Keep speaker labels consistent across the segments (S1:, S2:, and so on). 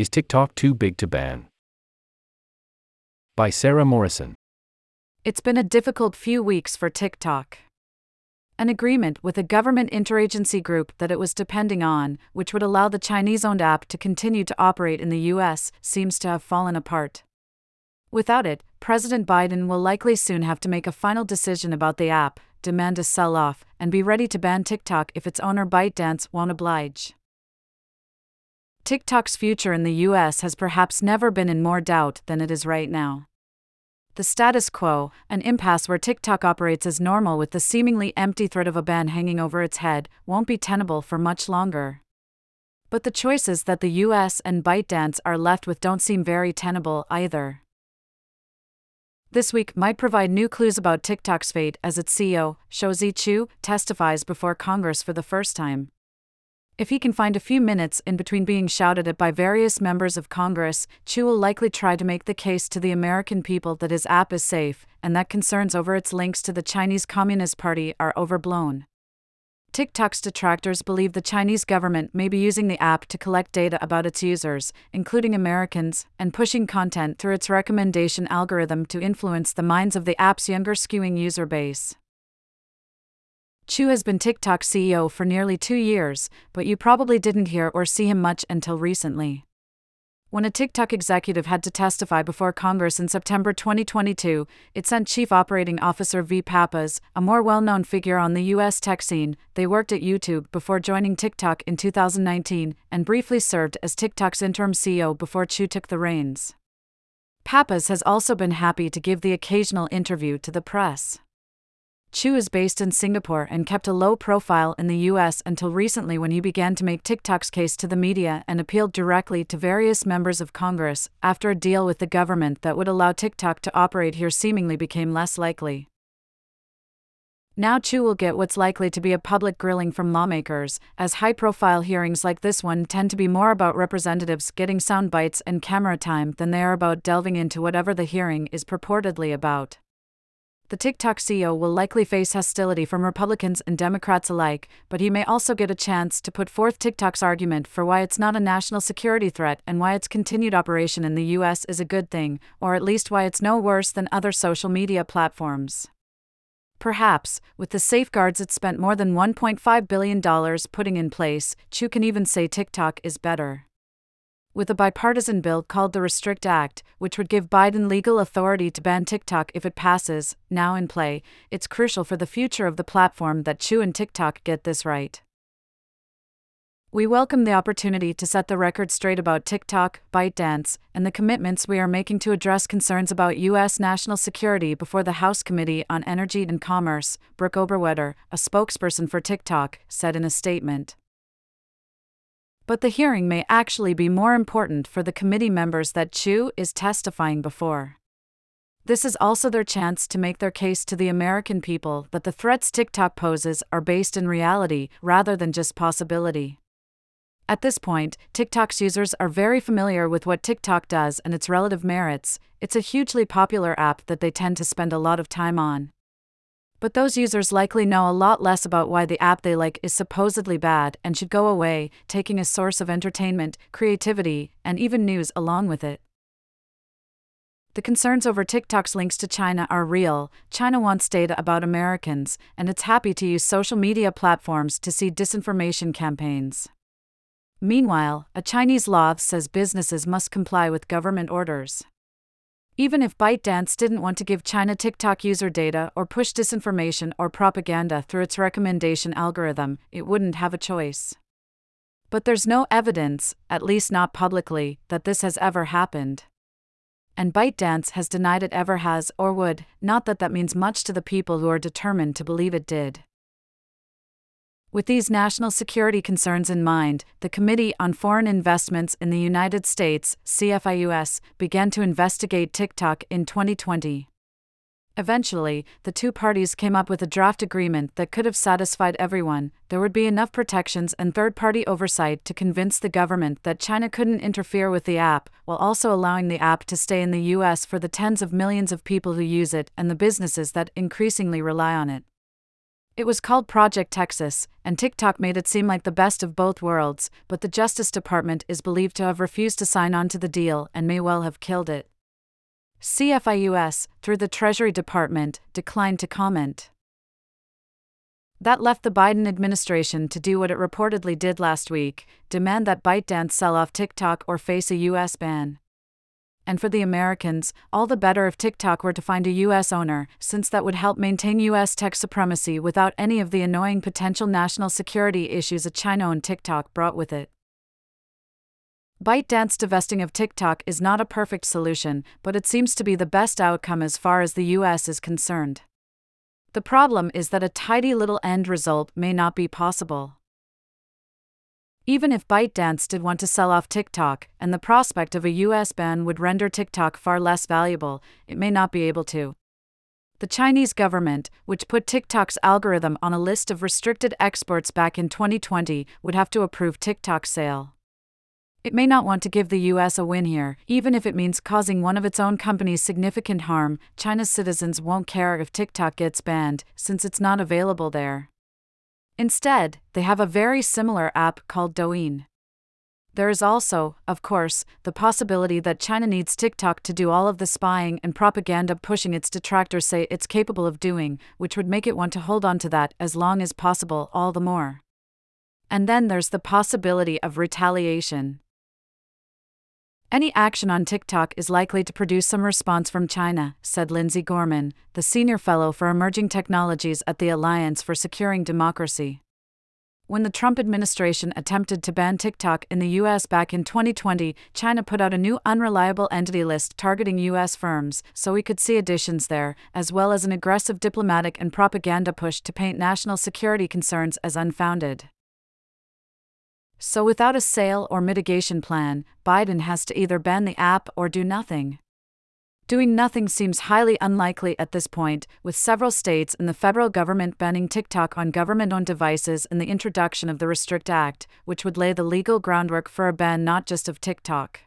S1: Is TikTok too big to ban? By Sara Morrison.
S2: It's been a difficult few weeks for TikTok. An agreement with a government interagency group that it was depending on, which would allow the Chinese owned app to continue to operate in the US, seems to have fallen apart. Without it, President Biden will likely soon have to make a final decision about the app, demand a sell off, and be ready to ban TikTok if its owner ByteDance won't oblige. TikTok's future in the US has perhaps never been in more doubt than it is right now. The status quo, an impasse where TikTok operates as normal with the seemingly empty threat of a ban hanging over its head, won't be tenable for much longer. But the choices that the US and ByteDance are left with don't seem very tenable either. This week might provide new clues about TikTok's fate as its CEO, Shou Chew, testifies before Congress for the first time. If he can find a few minutes in between being shouted at by various members of Congress, Chew will likely try to make the case to the American people that his app is safe and that concerns over its links to the Chinese Communist Party are overblown. TikTok's detractors believe the Chinese government may be using the app to collect data about its users, including Americans, and pushing content through its recommendation algorithm to influence the minds of the app's younger skewing user base. Chew has been TikTok CEO for nearly two years, but you probably didn't hear or see him much until recently. When a TikTok executive had to testify before Congress in September 2022, it sent Chief Operating Officer V. Pappas, a more well known figure on the U.S. tech scene. They worked at YouTube before joining TikTok in 2019 and briefly served as TikTok's interim CEO before Chew took the reins. Pappas has also been happy to give the occasional interview to the press. Chew is based in Singapore and kept a low profile in the US until recently when he began to make TikTok's case to the media and appealed directly to various members of Congress after a deal with the government that would allow TikTok to operate here seemingly became less likely. Now Chew will get what's likely to be a public grilling from lawmakers, as high profile hearings like this one tend to be more about representatives getting sound bites and camera time than they are about delving into whatever the hearing is purportedly about the TikTok CEO will likely face hostility from Republicans and Democrats alike, but he may also get a chance to put forth TikTok's argument for why it's not a national security threat and why its continued operation in the US is a good thing, or at least why it's no worse than other social media platforms. Perhaps, with the safeguards it spent more than $1.5 billion putting in place, Chew can even say TikTok is better with a bipartisan bill called the Restrict Act, which would give Biden legal authority to ban TikTok if it passes, now in play, it's crucial for the future of the platform that Chew and TikTok get this right. We welcome the opportunity to set the record straight about TikTok, ByteDance, and the commitments we are making to address concerns about U.S. national security before the House Committee on Energy and Commerce, Brooke Oberwetter, a spokesperson for TikTok, said in a statement but the hearing may actually be more important for the committee members that Chew is testifying before. This is also their chance to make their case to the American people that the threats TikTok poses are based in reality rather than just possibility. At this point, TikTok's users are very familiar with what TikTok does and its relative merits. It's a hugely popular app that they tend to spend a lot of time on but those users likely know a lot less about why the app they like is supposedly bad and should go away, taking a source of entertainment, creativity, and even news along with it. The concerns over TikTok's links to China are real. China wants data about Americans, and it's happy to use social media platforms to see disinformation campaigns. Meanwhile, a Chinese law says businesses must comply with government orders. Even if ByteDance didn't want to give China TikTok user data or push disinformation or propaganda through its recommendation algorithm, it wouldn't have a choice. But there's no evidence, at least not publicly, that this has ever happened. And ByteDance has denied it ever has or would, not that that means much to the people who are determined to believe it did. With these national security concerns in mind, the Committee on Foreign Investments in the United States, CFIUS, began to investigate TikTok in 2020. Eventually, the two parties came up with a draft agreement that could have satisfied everyone. There would be enough protections and third party oversight to convince the government that China couldn't interfere with the app, while also allowing the app to stay in the US for the tens of millions of people who use it and the businesses that increasingly rely on it. It was called Project Texas, and TikTok made it seem like the best of both worlds, but the Justice Department is believed to have refused to sign on to the deal and may well have killed it. CFIUS, through the Treasury Department, declined to comment. That left the Biden administration to do what it reportedly did last week demand that ByteDance sell off TikTok or face a U.S. ban. And for the Americans, all the better if TikTok were to find a U.S. owner, since that would help maintain U.S. tech supremacy without any of the annoying potential national security issues a China owned TikTok brought with it. ByteDance divesting of TikTok is not a perfect solution, but it seems to be the best outcome as far as the US is concerned. The problem is that a tidy little end result may not be possible. Even if ByteDance did want to sell off TikTok, and the prospect of a US ban would render TikTok far less valuable, it may not be able to. The Chinese government, which put TikTok's algorithm on a list of restricted exports back in 2020, would have to approve TikTok's sale. It may not want to give the US a win here, even if it means causing one of its own companies significant harm. China's citizens won't care if TikTok gets banned, since it's not available there. Instead, they have a very similar app called Douyin. There is also, of course, the possibility that China needs TikTok to do all of the spying and propaganda pushing its detractors say it's capable of doing, which would make it want to hold on to that as long as possible all the more. And then there's the possibility of retaliation. Any action on TikTok is likely to produce some response from China, said Lindsay Gorman, the senior fellow for emerging technologies at the Alliance for Securing Democracy. When the Trump administration attempted to ban TikTok in the US back in 2020, China put out a new unreliable entity list targeting US firms, so we could see additions there, as well as an aggressive diplomatic and propaganda push to paint national security concerns as unfounded. So, without a sale or mitigation plan, Biden has to either ban the app or do nothing. Doing nothing seems highly unlikely at this point, with several states and the federal government banning TikTok on government owned devices and the introduction of the Restrict Act, which would lay the legal groundwork for a ban not just of TikTok.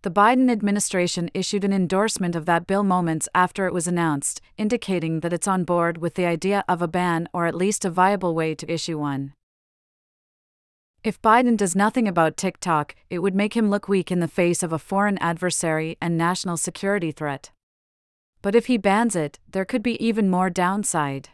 S2: The Biden administration issued an endorsement of that bill moments after it was announced, indicating that it's on board with the idea of a ban or at least a viable way to issue one. If Biden does nothing about TikTok, it would make him look weak in the face of a foreign adversary and national security threat. But if he bans it, there could be even more downside.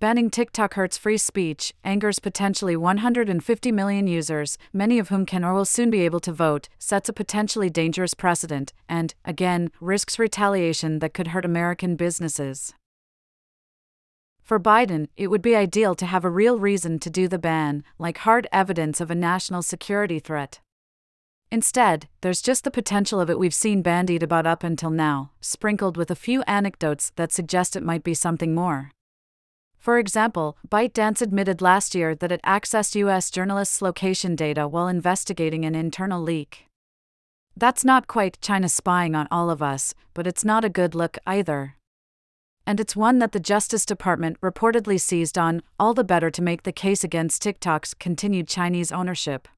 S2: Banning TikTok hurts free speech, angers potentially 150 million users, many of whom can or will soon be able to vote, sets a potentially dangerous precedent, and, again, risks retaliation that could hurt American businesses. For Biden, it would be ideal to have a real reason to do the ban, like hard evidence of a national security threat. Instead, there's just the potential of it we've seen bandied about up until now, sprinkled with a few anecdotes that suggest it might be something more. For example, ByteDance admitted last year that it accessed U.S. journalists' location data while investigating an internal leak. That's not quite China spying on all of us, but it's not a good look either and it's one that the Justice Department reportedly seized on, all the better to make the case against TikTok's continued Chinese ownership.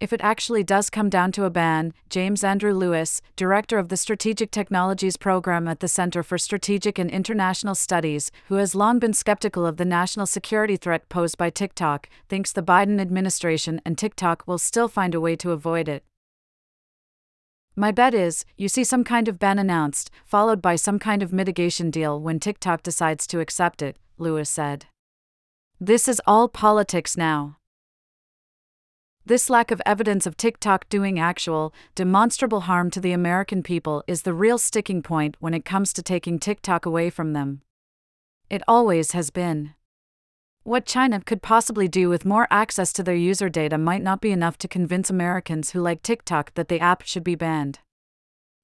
S2: If it actually does come down to a ban, James Andrew Lewis, director of the Strategic Technologies Program at the Center for Strategic and International Studies, who has long been skeptical of the national security threat posed by TikTok, thinks the Biden administration and TikTok will still find a way to avoid it. My bet is, you see some kind of ban announced, followed by some kind of mitigation deal when TikTok decides to accept it, Lewis said. This is all politics now. This lack of evidence of TikTok doing actual, demonstrable harm to the American people is the real sticking point when it comes to taking TikTok away from them. It always has been. What China could possibly do with more access to their user data might not be enough to convince Americans who like TikTok that the app should be banned.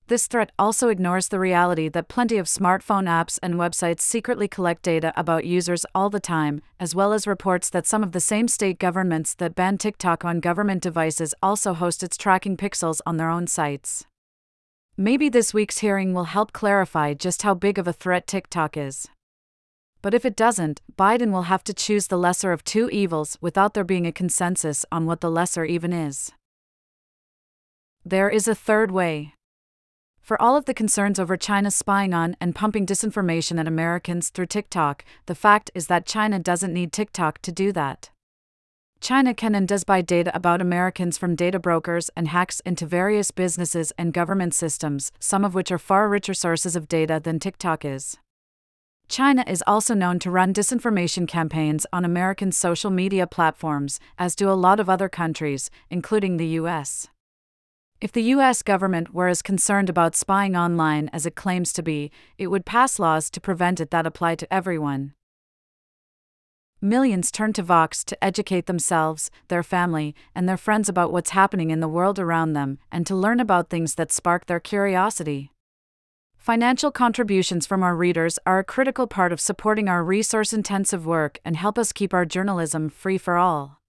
S2: This threat also ignores the reality that plenty of smartphone apps and websites secretly collect data about users all the time, as well as reports that some of the same state governments that ban TikTok on government devices also host its tracking pixels on their own sites. Maybe this week's hearing will help clarify just how big of a threat TikTok is but if it doesn't, Biden will have to choose the lesser of two evils without there being a consensus on what the lesser even is. There is a third way. For all of the concerns over China spying on and pumping disinformation at Americans through TikTok, the fact is that China doesn't need TikTok to do that. China can and does buy data about Americans from data brokers and hacks into various businesses and government systems, some of which are far richer sources of data than TikTok is. China is also known to run disinformation campaigns on American social media platforms, as do a lot of other countries, including the US. If the US government were as concerned about spying online as it claims to be, it would pass laws to prevent it that apply to everyone. Millions turn to Vox to educate themselves, their family, and their friends about what's happening in the world around them and to learn about things that spark their curiosity. Financial contributions from our readers are a critical part of supporting our resource intensive work and help us keep our journalism free for all.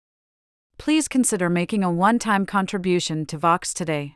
S2: Please consider making a one time contribution to Vox today.